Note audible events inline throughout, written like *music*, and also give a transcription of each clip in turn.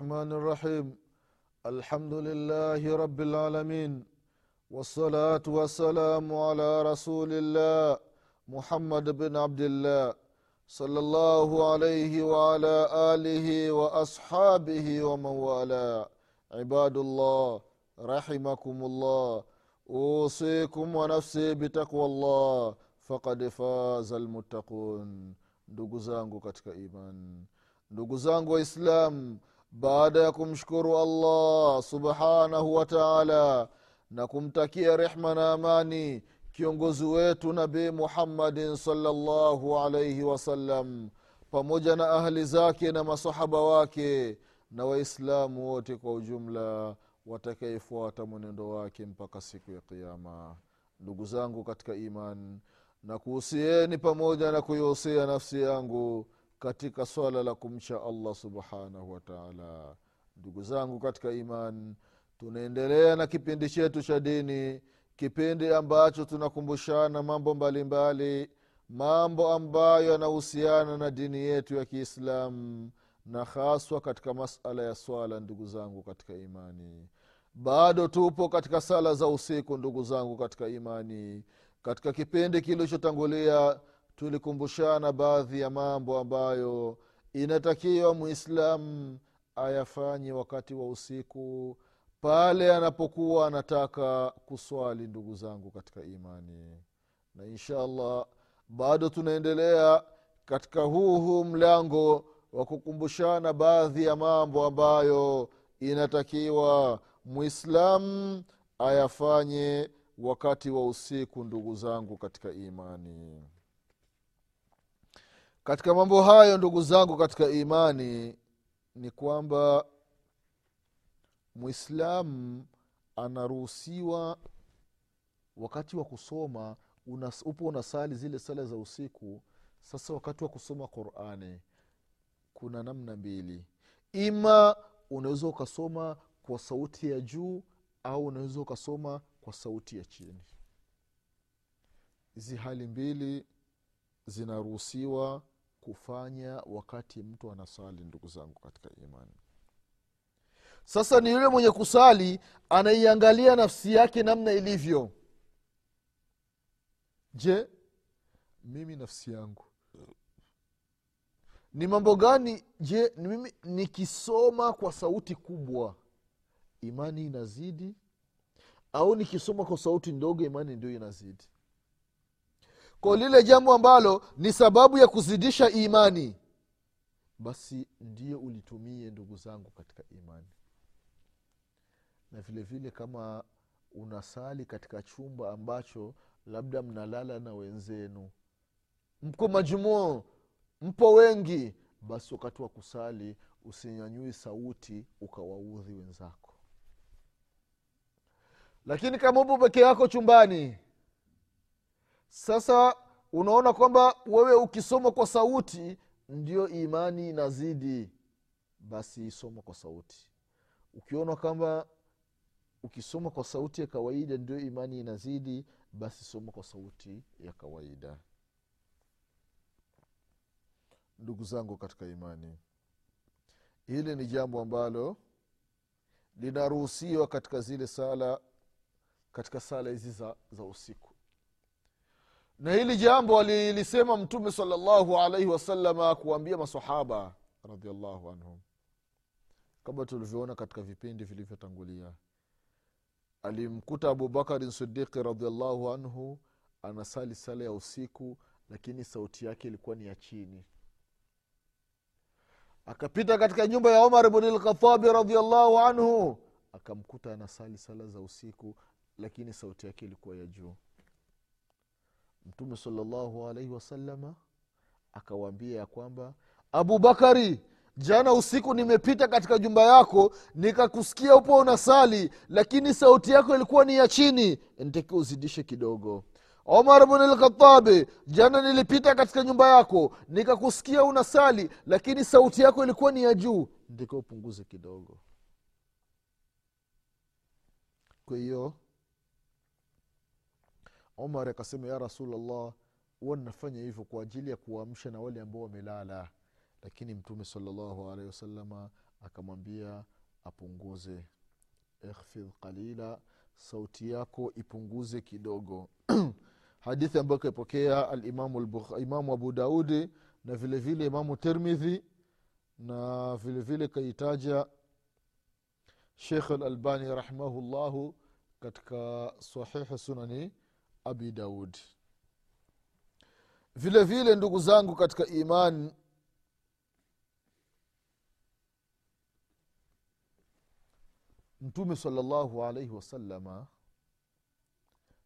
الرحمن الرحيم. الحمد لله رب العالمين. والصلاة والسلام على رسول الله محمد بن عبد الله صلى الله عليه وعلى آله وأصحابه ومن والاه. عباد الله رحمكم الله. أوصيكم ونفسي بتقوى الله. فقد فاز المتقون. ndugu zangu katika iman ndugu zangu waislam baada ya kumshukuru allah subhanahu wa taala na kumtakia rehma na amani kiongozi wetu nabii muhammadin salllahu alaihi wasallam pamoja na ahli zake na masahaba wake na waislamu wote kwa ujumla watakayefuata mwenendo wake mpaka siku ya kiama ndugu zangu katika iman na kuhusieni pamoja na kuihusia nafsi yangu katika swala la kumcha allah subhanahu wataala ndugu zangu katika iman tunaendelea na kipindi chetu cha dini kipindi ambacho tunakumbushana mambo mbalimbali mbali, mambo ambayo yanahusiana na dini yetu ya kiislamu na haswa katika masala ya swala ndugu zangu katika imani. Bado tupo katika sala za usiku ndugu zangu katika imani. Katika kipindi kilichotangulia tulikumbushana baadhi ya mambo ambayo inatakiwa mwislamu ayafanye wakati wa usiku pale anapokuwa anataka kuswali ndugu zangu katika imani. Na insha allah bado tunaendelea katika huu huu mlango wa kukumbushana baadhi ya mambo ambayo inatakiwa mwislamu ayafanye wakati wa usiku ndugu zangu katika imani katika mambo hayo ndugu zangu katika imani ni kwamba mwislamu anaruhusiwa wakati wa kusoma upo unasali zile sala za usiku sasa wakati wa kusoma qurani kuna namna mbili. Ima unaweza ukasoma kwa sauti ya juu au unaweza ukasoma kwa sauti ya chini. Hizi hali mbili zinaruhusiwa kufanya wakati mtu anasali ndugu zangu katika imani. Sasa ni yule mwenye kusali anaiangalia nafsi yake namna ilivyo. Je mimi nafsi yangu? Ni mambo gani? Je ni mimi nikisoma kwa sauti kubwa imani inazidi? Au nikisoma kwa sauti ndogo imani ndio inazidi kwa lile jambo ambalo ni sababu ya kuzidisha imani basi ndio ulitumie ndugu zangu katika imani. Na vile vile kama unasali katika chumba ambacho labda mnalala na wenzenu mko majumuo mpo wengi basi wakati wa kusali usinyanyui sauti ukawaudhi wenzako. Lakini kama upo peke yako chumbani sasa unaona kwamba wewe ukisoma kwa sauti ndio imani inazidi. Basi isoma kwa sauti. Ukiona kwamba ukisoma kwa sauti ya kawaida ndio imani inazidi basi soma kwa sauti ya kawaida. Ndugu zangu katika imani hili ni jambo ambalo linaruhusiwa katika zile sala katika sala hizi za, za usiku na hili jambo alilisema mtume salllahu alaihi wasalama kuwaambia masahaba radiallahu anhum. Kama tulivyoona katika vipindi vilivyotangulia alimkuta abubakarin sidiqi radiallahu anhu anasali sala ya usiku lakini sauti yake ilikuwa ni ya chini. Akapita katika nyumba ya umar bni lkhatabi radiallahu anhu akamkuta anasali sala za usiku lakini sauti yake ilikuwa ya juu mtume salllahu alaihi wasalama akawaambia ya kwamba abubakari jana usiku nimepita katika jumba yako nikakusikia upo unasali lakini sauti yako ilikuwa ni ya chini. Ntakiwa uzidishe kidogo. Omar bn lkhatabi jana nilipita katika nyumba yako nikakusikia unasali lakini sauti yako ilikuwa ni ya juu. Ntakiwa upunguze kidogo. Kwa hiyo omar akasema ya rasulllah huwa ninafanya hivyo kwa ajili ya kuamsha na wale ambao wamelala. Lakini mtume salllahu alehi wasalama akamwambia apunguze ikhfidh qalila sauti yako ipunguze kidogo. *clears throat* Hadithi ambayo kaipokea imamu abu daudi na vile vile imamu termidhi na vile vile kaitaja shekh alalbani rahimahullahu katika sahihi sunani abi daud. Vile vile ndugu zangu katika imani mtume salllahu alaihi wasalama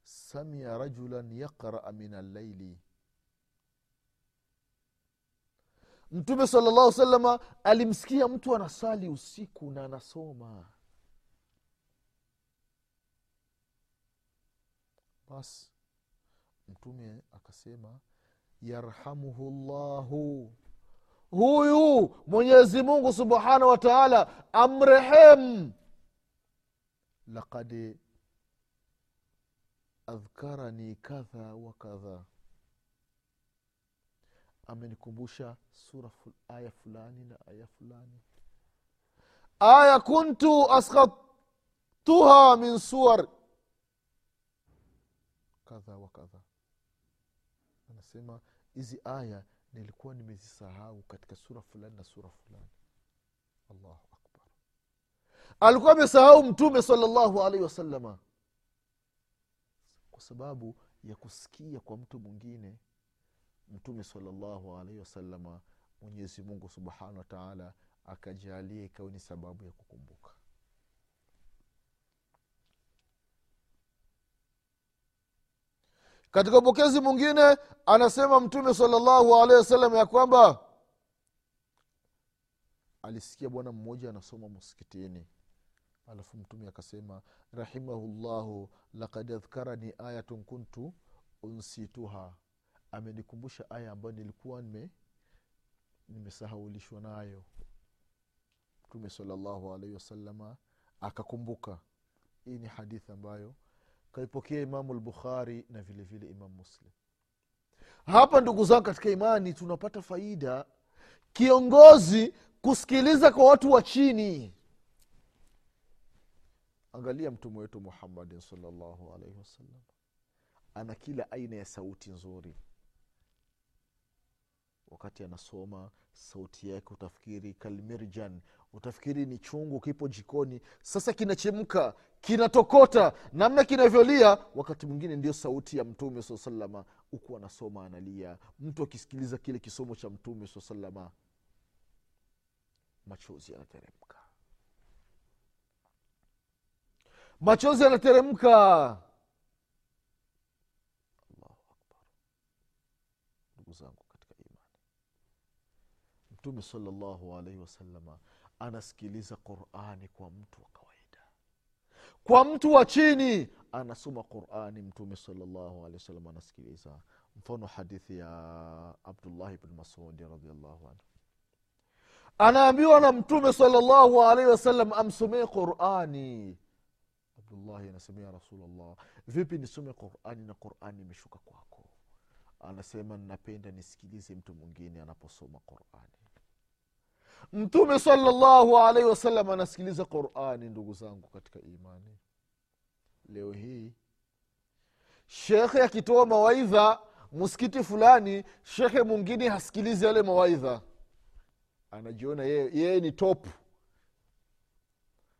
samia rajulan yaqraa min allaili mtume salllahu salama alimsikia mtu anasali usiku na anasoma. Basi mtume akasema yarhamuhu llahu huyu mwenyezi mungu subhanahu wa taala amrehemu. Laqad adhkarani kadha wa kadha. Amenikumbusha sura ful, aya fulani na aya fulani. Aya kuntu askatuha min suwar. Kadha wa kadha anasema hizi aya nilikuwa nimezisahau katika sura fulani na sura fulani. Allahu akbar. Alikuwa amesahau mtume salllahu alaihi wasalama kwa sababu ya kusikia kwa mtu mwingine mtume salllahu alaihi wasalama mwenyezi mungu subhanahu wa taala akajalia ikawa ni sababu ya kukumbuka katika upokezi mwingine anasema mtume salllahu alehi wasallam ya kwamba alisikia bwana mmoja anasoma msikitini. Alafu mtume akasema rahimahullahu lakad adhkarani ayatun kuntu unsituha. Amenikumbusha aya ambayo nilikuwa nime nimesahaulishwa nayo. Mtume salllahu alaihi wasalama akakumbuka. Hii ni hadithi ambayo kaipokea imamu lbukhari na vile vile imam muslim. Hapa ndugu zangu katika imani tunapata faida. Kiongozi kusikiliza kwa watu wa chini. Angalia mtume wetu muhammadin salllahu alaihi wasallam. Ana kila aina ya sauti nzuri wakati anasoma sauti yake utafikiri kalmirjan utafikiri ni chungu kipo jikoni. Sasa kinachemka kinatokota namna kinavyolia. Wakati mwingine ndio sauti ya mtume saa salama huku anasoma analia. Mtu akisikiliza kile kisomo cha mtume saa salama machozi yanateremka. Machozi yanateremka. Ndugu zangu mtume salllahu alaihi wasalama anasikiliza qurani kwa mtu wa kawaida. Kwa mtu wa chini anasoma qurani mtume salllahu alehi wasalama anasikiliza. Mfano hadithi ya abdullahi bni masudi radiallahu anhu. Anaambiwa na mtume salllahu alaihi wasallam amsomee qurani. Abdullahi anasema ya rasulllah vipi nisome qurani na qurani imeshuka kwako? Anasema napenda nisikilize mtu mwingine anaposoma qurani mtume salllahu alaihi wasallam anasikiliza qurani ndugu zangu katika imani. Leo hii shekhe akitoa mawaidha msikiti fulani shekhe mwingine hasikilizi yale mawaidha. Anajiona yeye, ni top.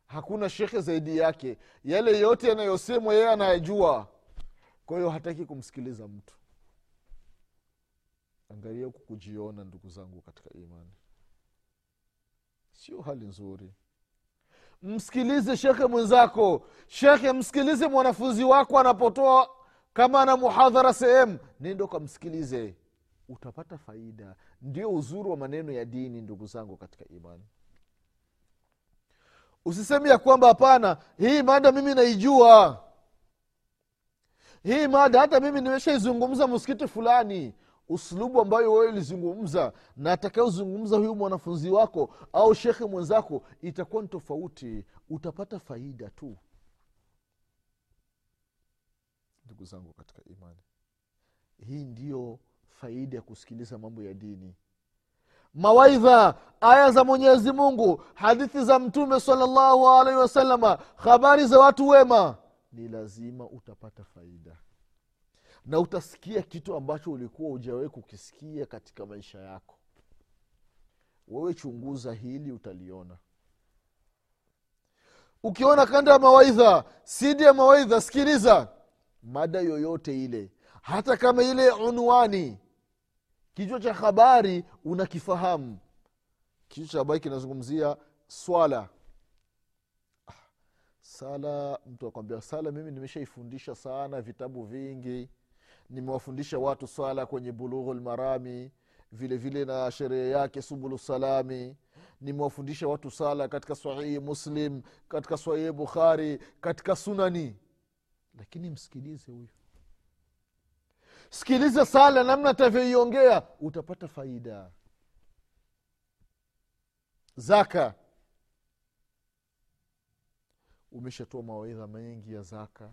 Hakuna shekhe zaidi yake. Yale yote yanayosemwa yeye anayajua. Kwa hiyo hataki kumsikiliza mtu. Angalia huku ndugu zangu katika imani sio hali nzuri. Msikilize shekhe mwenzako. Shekhe msikilize mwanafunzi wako anapotoa kama ana muhadhara sehemu. Nendo kamsikilize utapata faida. Ndio uzuri wa maneno ya dini ndugu zangu katika imani. Usisemi ya kwamba hapana hii mada mimi naijua. Hii mada hata mimi nimeshaizungumza msikiti fulani uslubu ambayo wewe ilizungumza na atakayozungumza huyu mwanafunzi wako au shekhe mwenzako itakuwa ni tofauti. Utapata faida tu. Ndugu zangu katika imani hii ndiyo faida ya kusikiliza mambo ya dini. Mawaidha aya za mwenyezi mungu hadithi za mtume salallahu alaihi wasalama habari za watu wema ni lazima utapata faida na utasikia kitu ambacho ulikuwa ujawahi kukisikia katika maisha yako. Wewe chunguza hili utaliona. Ukiona kanda ya mawaidha sidi ya mawaidha sikiliza. Mada yoyote ile hata kama ile unwani kichwa cha habari unakifahamu. Kichwa cha habari kinazungumzia swala. Ah, sala mtu akwambia sala mimi nimeshaifundisha sana vitabu vingi nimewafundisha watu swala kwenye bulughu lmarami vile vile na sherehe yake subulu salami. Nimewafundisha watu sala katika sahihi muslim katika sahihi bukhari katika sunani. Lakini msikilize huyu. Sikiliza sala namna atavyoiongea utapata faida. Zaka. Umeshatoa mawaidha mengi ya zaka.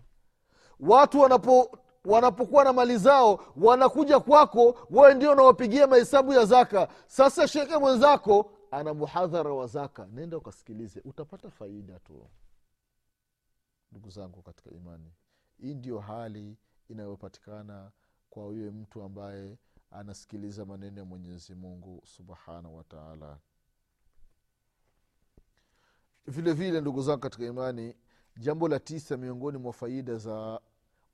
Watu wanapo wanapokuwa na mali zao wanakuja kwako wewe ndio unawapigia mahesabu ya zaka. Sasa shekhe mwenzako ana muhadhara wa zaka. Nenda ukasikilize utapata faida tu ndugu zangu katika imani. Hii ndio hali inayopatikana kwa huyo mtu ambaye anasikiliza maneno ya mwenyezi mungu subhanahu wataala vile vile ndugu zangu katika imani jambo la tisa miongoni mwa faida za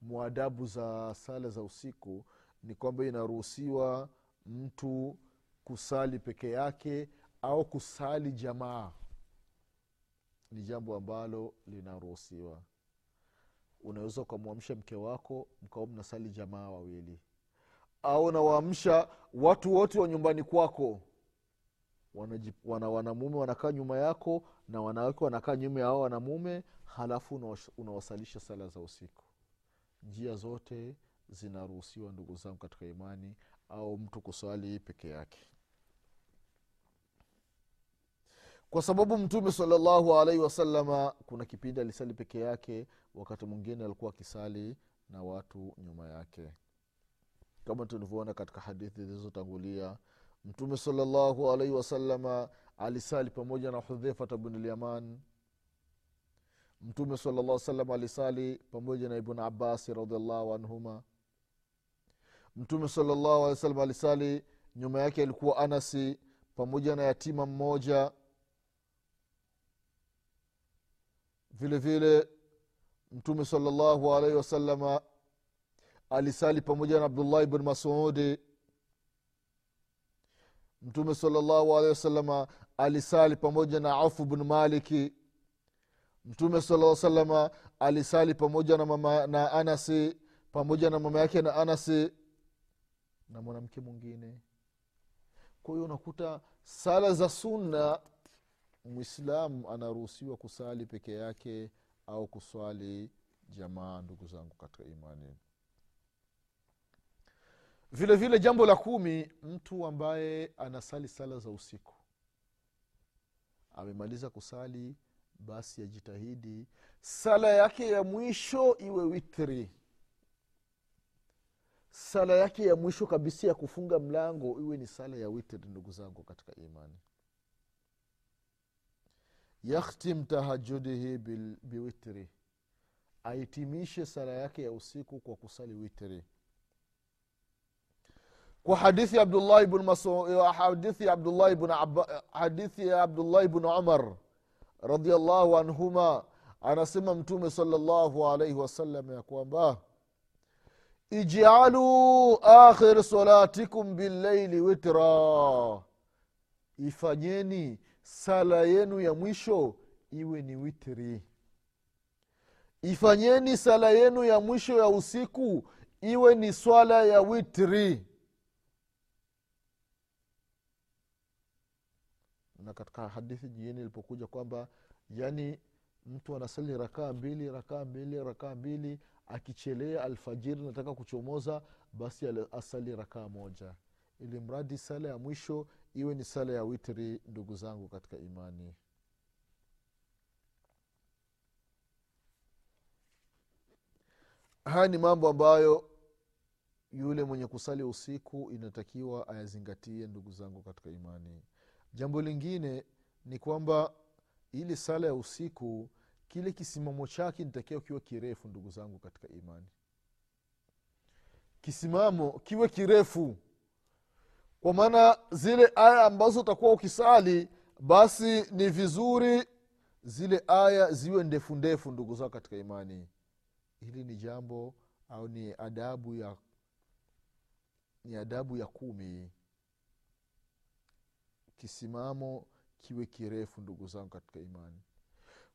mwadabu za sala za usiku ni kwamba inaruhusiwa mtu kusali peke yake au kusali jamaa. Ni jambo ambalo linaruhusiwa. Unaweza ukamwamsha mke wako mkawa mnasali jamaa wawili. Au unawaamsha watu wote wa nyumbani kwako. Wanaji- wana wanamume wanakaa nyuma yako na wanawake wanakaa nyuma ya hao wanamume halafu unawasalisha sala za usiku njia zote zinaruhusiwa ndugu zangu katika imani au mtu kuswali peke yake. Kwa sababu mtume salallahu alaihi wasalama kuna kipindi alisali peke yake wakati mwingine alikuwa akisali na watu nyuma yake. Kama tulivyoona katika hadithi zilizotangulia mtume salallahu alaihi wasalama alisali pamoja na hudhefata bnu lyaman mtume salllah salam alisali pamoja na ibnu abasi radiallahu anhuma. Mtume salallahu alehi wasallam alisali nyuma yake alikuwa anasi pamoja na yatima mmoja. Vile vile mtume salllahu alaihi wasalama alisali pamoja na abdullahi bn masudi mtume salllahu alaihi wasalama alisali pamoja na aufu bnu maliki mtume sala salama alisali pamoja na mama na anasi pamoja na mama yake na anasi na mwanamke mwingine. Kwa hiyo unakuta sala za sunna mwislamu anaruhusiwa kusali peke yake au kuswali jamaa ndugu zangu katika imani. Vile vile jambo la kumi mtu ambaye anasali sala za usiku amemaliza kusali basi ajitahidi sala yake ya mwisho iwe witri. Sala yake ya mwisho kabisa ya kufunga mlango iwe ni sala ya witri ndugu zangu katika imani. Yakhtim tahajudihi biwitri aitimishe sala yake ya usiku kwa kusali witri. Kwa hadithi abdullahi bn Abba- hadithi abdullahi bn umar radiallahu anhuma anasema mtume salllahu alaihi wasallam ya kwamba ijaluu akhir salatikum billaili witra. Ifanyeni sala yenu ya mwisho iwe ni witri. Ifanyeni sala yenu ya mwisho ya usiku iwe ni swala ya witri na katika hadithi nyingine ilipokuja kwamba yani mtu anasali rakaa mbili rakaa mbili rakaa mbili akichelea alfajiri nataka kuchomoza basi asali rakaa moja. Ili mradi sala ya mwisho iwe ni sala ya witri ndugu zangu katika imani. Haya ni mambo ambayo yule mwenye kusali usiku inatakiwa ayazingatie ndugu zangu katika imani jambo lingine ni kwamba ili sala ya usiku kile kisimamo chake nitakiwa kiwe kirefu ndugu zangu katika imani. Kisimamo kiwe kirefu. Kwa maana zile aya ambazo utakuwa ukisali basi ni vizuri zile aya ziwe ndefu ndefu ndugu zao katika imani. Hili ni jambo au ni adabu ya ni adabu ya kumi kisimamo kiwe kirefu ndugu zangu katika imani.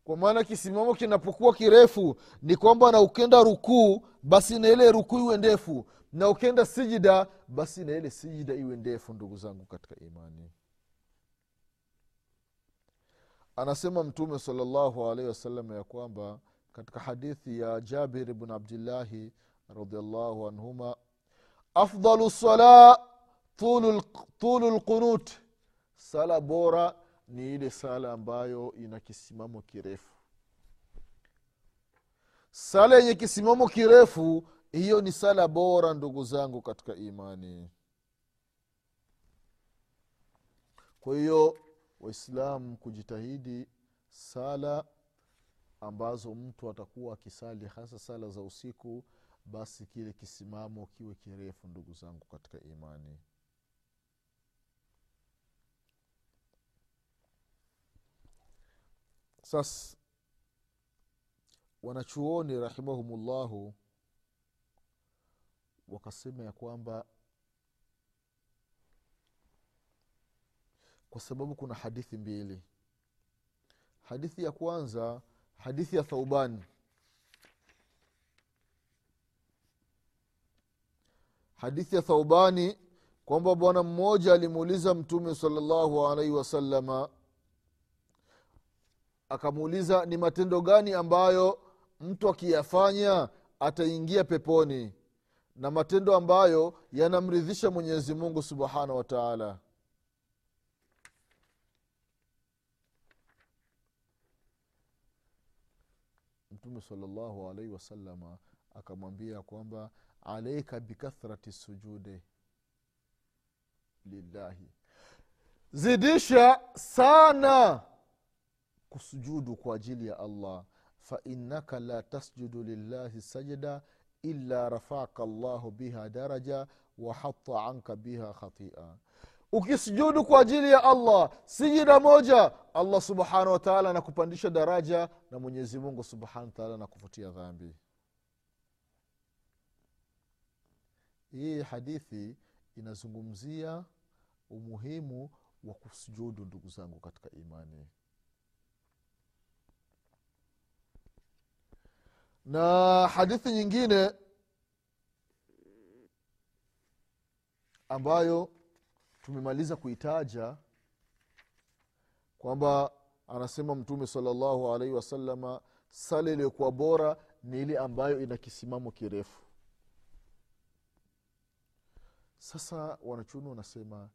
Kwa maana kisimamo kinapokuwa kirefu ni kwamba na ukenda rukuu basi na ile rukuu iwe ndefu. Na ukenda sijida basi na ile sijida iwe ndefu ndugu zangu katika imani. Anasema mtume salllahu alaihi wasallam ya kwamba katika hadithi ya jabir bn abdillahi radiallahu anhuma afdalu sala tulu lqunut sala bora ni ile sala ambayo ina kisimamo kirefu. Sala yenye kisimamo kirefu hiyo ni sala bora ndugu zangu katika imani. Kwa hiyo waislamu kujitahidi sala ambazo mtu atakuwa akisali hasa sala za usiku basi kile kisimamo kiwe kirefu ndugu zangu katika imani sasa wanachuoni rahimahumullahu wakasema ya kwamba kwa sababu kuna hadithi mbili. Hadithi ya kwanza hadithi ya thauban. Hadithi ya thaubani kwamba bwana mmoja alimuuliza mtume salallahu alaihi wasalama akamuuliza ni matendo gani ambayo mtu akiyafanya ataingia peponi? Na matendo ambayo yanamridhisha mwenyezi mungu subhanahu wa taala. Mtume salllahu alaihi wasalama akamwambia kwamba alaika bikathrati sujudi lillahi. Zidisha sana kusujudu kwa ajili ya allah. Fainnaka la tasjudu lillahi sajda illa rafaka llahu biha daraja wahata anka biha khatia. Ukisujudu kwa ajili ya allah sijida moja allah subhanahu wataala anakupandisha daraja na mwenyezi mungu subhanahu wataala anakufutia dhambi. Hii hadithi inazungumzia umuhimu wa kusujudu ndugu zangu katika imani na hadithi nyingine ambayo tumemaliza kuitaja kwamba anasema mtume salallahu alaihi wasalama sala iliyokuwa bora ni ile ambayo ina kisimamo kirefu. Sasa wanachuni wanasema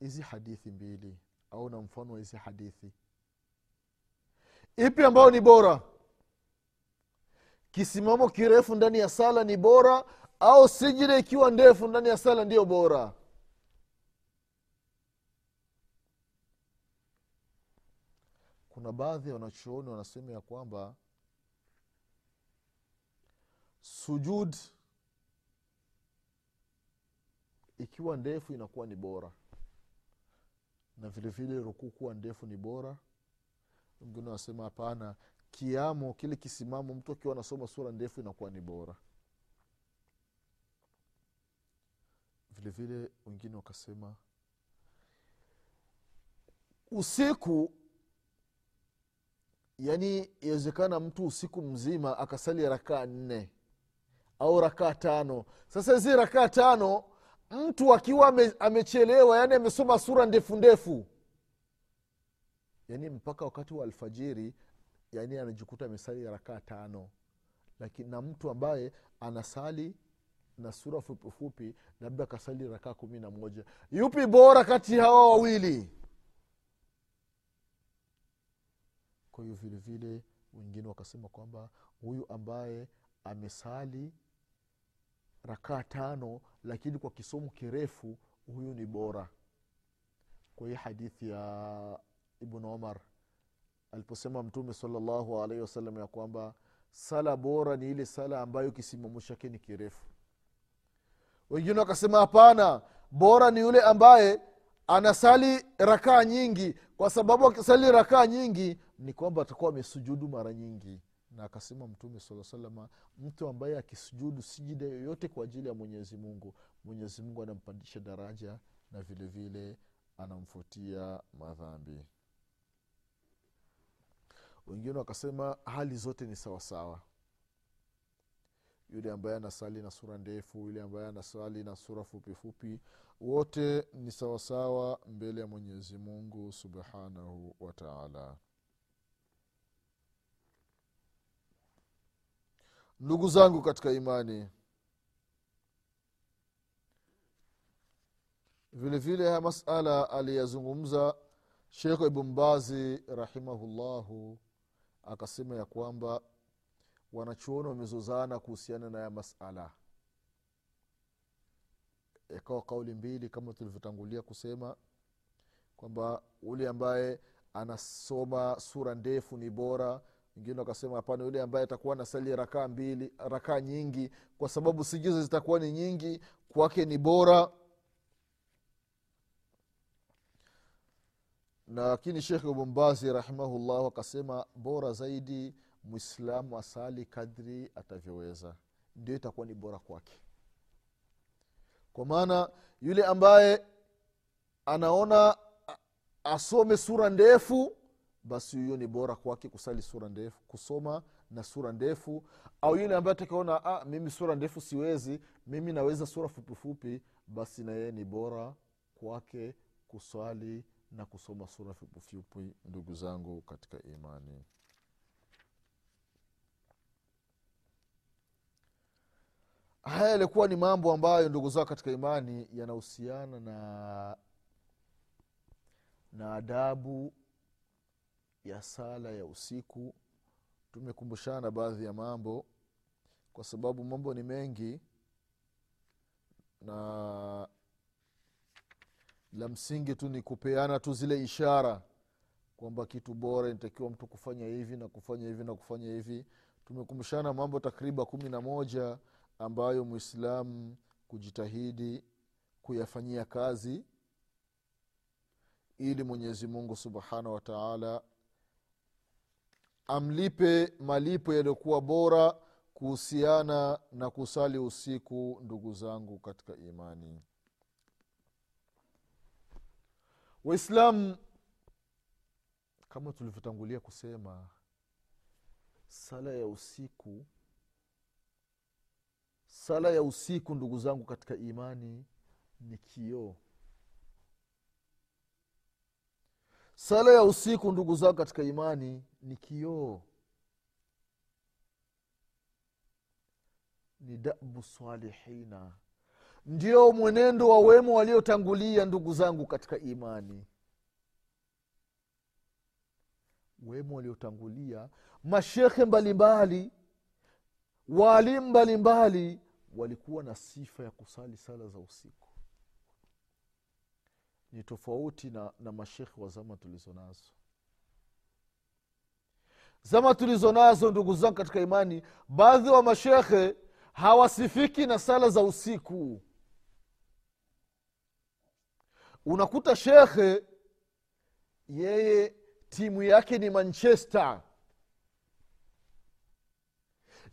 hizi hadithi mbili au na mfano wa hizi hadithi. Ipi ambayo ni bora kisimamo kirefu ndani ya sala ni bora au sijida ikiwa ndefu ndani ya sala ndiyo bora? Kuna baadhi ya wanachuoni wanasema ya kwamba sujud ikiwa ndefu inakuwa ni bora na vile vile rukuu kuwa ndefu ni bora. Wengine wanasema hapana kiamo kile kisimamo mtu akiwa anasoma sura ndefu inakuwa ni bora. Vilevile vile wengine wakasema usiku yaani iwezekana mtu usiku mzima akasali rakaa nne au rakaa tano. Sasa hizi rakaa tano mtu akiwa ame, amechelewa yaani amesoma sura ndefu ndefu. Yaani mpaka wakati wa alfajiri yaani anajikuta amesali rakaa tano. Lakini na mtu ambaye anasali na sura fupi fupi labda akasali rakaa kumi na moja. Yupi bora kati hawa wawili? Kwa hiyo vile vile wengine wakasema kwamba huyu ambaye amesali rakaa tano lakini kwa kisomo kirefu huyu ni bora. Kwa hii hadithi ya ibnu omar aliposema mtume salllahu alaihi wasallam ya kwamba sala bora ni ile sala ambayo kisimamo chake ni kirefu. Wengine wakasema hapana bora ni yule ambaye anasali rakaa nyingi. Kwa sababu akisali rakaa nyingi ni kwamba atakuwa amesujudu mara nyingi. Na akasema mtume saa salama mtu ambaye akisujudu sijida yoyote kwa ajili ya mwenyezi mungu mwenyezi mungu anampandisha daraja na vile vile anamfutia madhambi wengine wakasema hali zote ni sawasawa yule ambaye anasali na sura ndefu yule ambaye anasali na sura fupi fupi wote ni sawasawa mbele ya mwenyezi mungu subhanahu wataala ndugu zangu katika imani vile vile haya masala aliyazungumza shekh ibnbazi rahimahullahu akasema ya kwamba wanachuoni wamezozana kuhusiana na ya masala. Ikawa kauli mbili kama tulivyotangulia kusema kwamba ule ambaye anasoma sura ndefu ni bora wengine wakasema hapana yule ambaye atakuwa anasali rakaa mbili rakaa nyingi kwa sababu sijizo zitakuwa ni nyingi kwake ni bora lakini shekh ibnbazi rahimahullahu akasema bora zaidi mwislamu asali kadri atavyoweza. Ndio itakuwa ni bora kwake. Kwa maana yule ambaye anaona asome sura ndefu basi hiyo ni bora kwake kusali sura ndefu kusoma na sura ndefu. Au yule ambaye atakaona ah, mimi sura ndefu siwezi mimi naweza sura fupifupi basi na yeye ni bora kwake kuswali na kusoma sura fupifupi ndugu zangu katika imani. Haya yalikuwa ni mambo ambayo ndugu zao katika imani yanahusiana na na adabu ya sala ya usiku. Tumekumbushana baadhi ya mambo kwa sababu mambo ni mengi na la msingi tu ni kupeana tu zile ishara kwamba kitu bora inatakiwa mtu kufanya hivi na kufanya hivi na kufanya hivi. Tumekumbushana mambo takriban kumi na moja ambayo mwislamu kujitahidi kuyafanyia kazi ili mwenyezi mungu subhanahu wataala amlipe malipo yaliyokuwa bora kuhusiana na kusali usiku ndugu zangu katika imani waislamu kama tulivyotangulia kusema sala ya usiku sala ya usiku ndugu zangu katika imani ni kioo. Sala ya usiku ndugu zangu katika imani ni kioo. Ni dabu salihina ndio mwenendo wa wema waliotangulia ndugu zangu katika imani. Wema waliotangulia. Mashekhe mbalimbali waalimu mbalimbali walikuwa na sifa ya kusali sala za usiku. Ni tofauti na, na mashekhe wa zama tulizo nazo. Zama tulizo nazo ndugu zangu katika imani baadhi wa mashekhe hawasifiki na sala za usiku unakuta shekhe yeye timu yake ni manchester.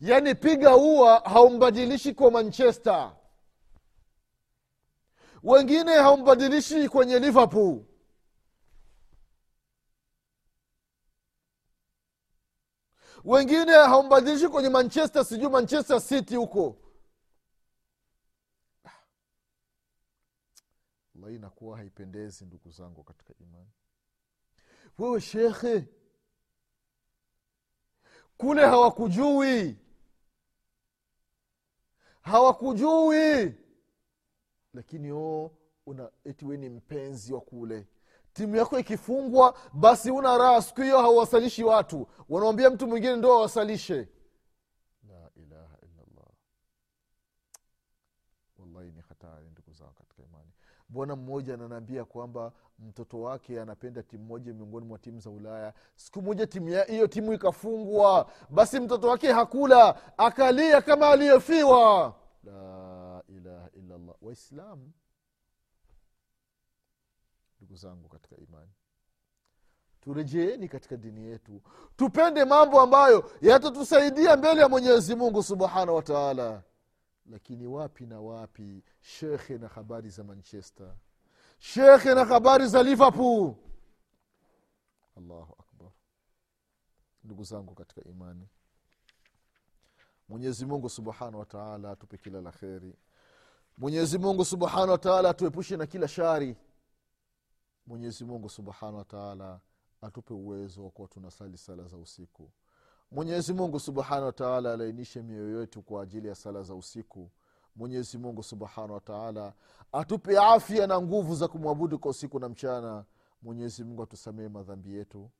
Yaani piga ua haumbadilishi kwa manchester. Wengine haumbadilishi kwenye liverpool. Wengine haumbadilishi kwenye manchester sijui manchester city huko wallahi inakuwa haipendezi ndugu zangu katika imani. Wewe shekhe kule hawakujui. Hawakujui. Lakini o una eti we ni mpenzi wa kule. Timu yako ikifungwa basi una raha. Siku hiyo hauwasalishi watu. Wanawambia mtu mwingine ndo awasalishe la ilaha illallah wallahi ni hatari ndugu zangu katika imani mbona mmoja ananiambia kwamba mtoto wake anapenda timu moja miongoni mwa timu za ulaya. Siku moja timu hiyo timu ikafungwa. Basi mtoto wake hakula akalia kama aliyofiwa la ilaha illallah. Waislamu. Ndugu zangu katika imani turejeeni katika dini yetu. Tupende mambo ambayo yatatusaidia mbele ya mwenyezi mungu subhanahu wa lakini wapi na wapi? Shekhe na habari za manchester. Shekhe na habari za liverpool. Allahu akbar. Ndugu zangu katika imani mwenyezi mungu subhanahu wataala atupe kila la kheri. Mwenyezi mungu subhanahu wataala atuepushe na kila shari. Mwenyezi mungu subhanahu wa taala atupe uwezo wa kuwa tunasali sala za usiku mwenyezi mungu subhanahu wataala alainishe mioyo yetu kwa ajili ya sala za usiku. Mwenyezi mungu subhanahu wa taala atupe afya na nguvu za kumwabudu kwa usiku na mchana. Mwenyezi mungu atusamehe madhambi yetu.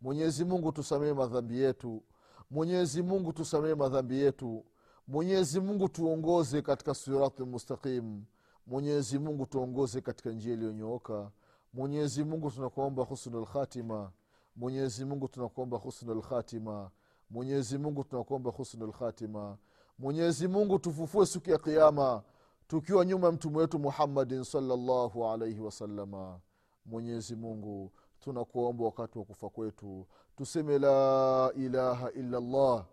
Mwenyezi mungu tusamehe madhambi yetu. Mwenyezi mungu tusamehe madhambi yetu. Mwenyezi mungu tuongoze katika sirati mustaqim. Mwenyezi mungu tuongoze katika njia iliyonyooka. Mwenyezi mungu tunakuomba husnu lkhatima mwenyezi mungu tunakuomba husnu lkhatima mwenyezi mungu tunakuomba husnul lkhatima mwenyezi mungu tufufue siku ya kiama tukiwa nyuma ya mtume wetu muhammadin salllahu alaihi wasalama mwenyezi mungu tunakuomba wakati wa kufa kwetu tuseme la ilaha illallah.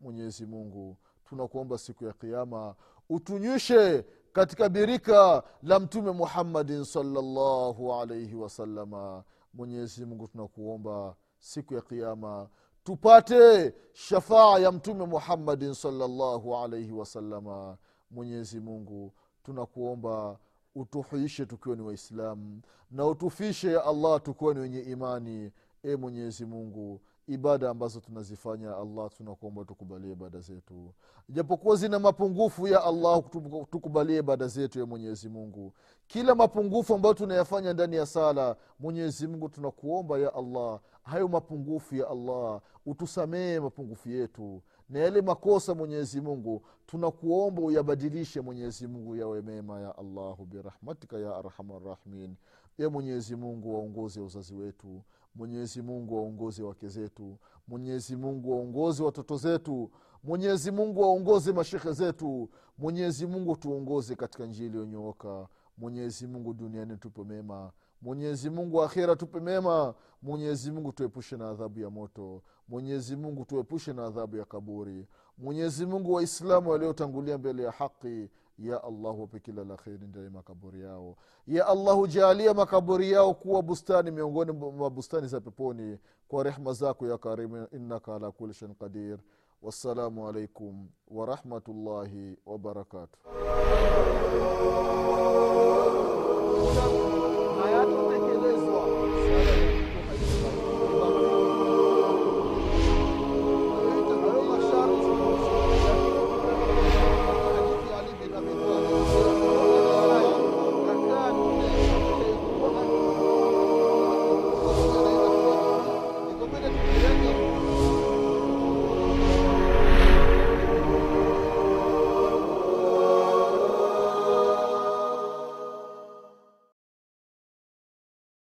Mwenyezi mungu tunakuomba siku ya kiama utunywishe katika birika la mtume muhammadin salllahu alaihi wasalama mwenyezi mungu tunakuomba siku ya kiama tupate shafaa ya mtume muhammadin salllahu alaihi wasalama mwenyezi mungu tunakuomba utuhuishe tukiwa ni waislamu na utufishe ya allah tukiwa ni wenye imani. E mwenyezi mungu ibada ambazo tunazifanya allah tunakuomba tukubalie ibada zetu. Japokuwa zina mapungufu ya allah tuku- tukubalie ibada zetu ya mwenyezi mungu. Kila mapungufu ambayo tunayafanya ndani ya sala mwenyezi mungu tunakuomba ya allah hayo mapungufu ya allah utusamehe mapungufu yetu na yale makosa mwenyezi mungu. Tunakuomba uyabadilishe mwenyezi mungu yawe mema ya allahu birahmatika ya arhamarrahimin e mwenyezi mungu waongoze uzazi wetu. Mwenyezi mungu waongoze wake zetu. Mwenyezi mungu waongoze watoto zetu. Mwenyezi mungu waongoze mashehe zetu. Mwenyezi mungu tuongoze katika njia iliyonyooka. Mwenyezi mungu duniani tupe mema mwenyezi mungu akhira tupe mema. Mwenyezi mungu tuepushe na adhabu ya moto. Mwenyezi mungu tuepushe na adhabu ya kaburi. Mwenyezi mungu waislamu waliotangulia mbele ya haqi ya allah wape kila la kheri ndani makaburi yao. Ya allahu jaalia makaburi yao kuwa bustani miongoni mwa bustani za peponi. Kwa rehma zako ya karimu innaka ala kuli shan qadir. Wassalamu alaikum warahmatullahi wabarakatuh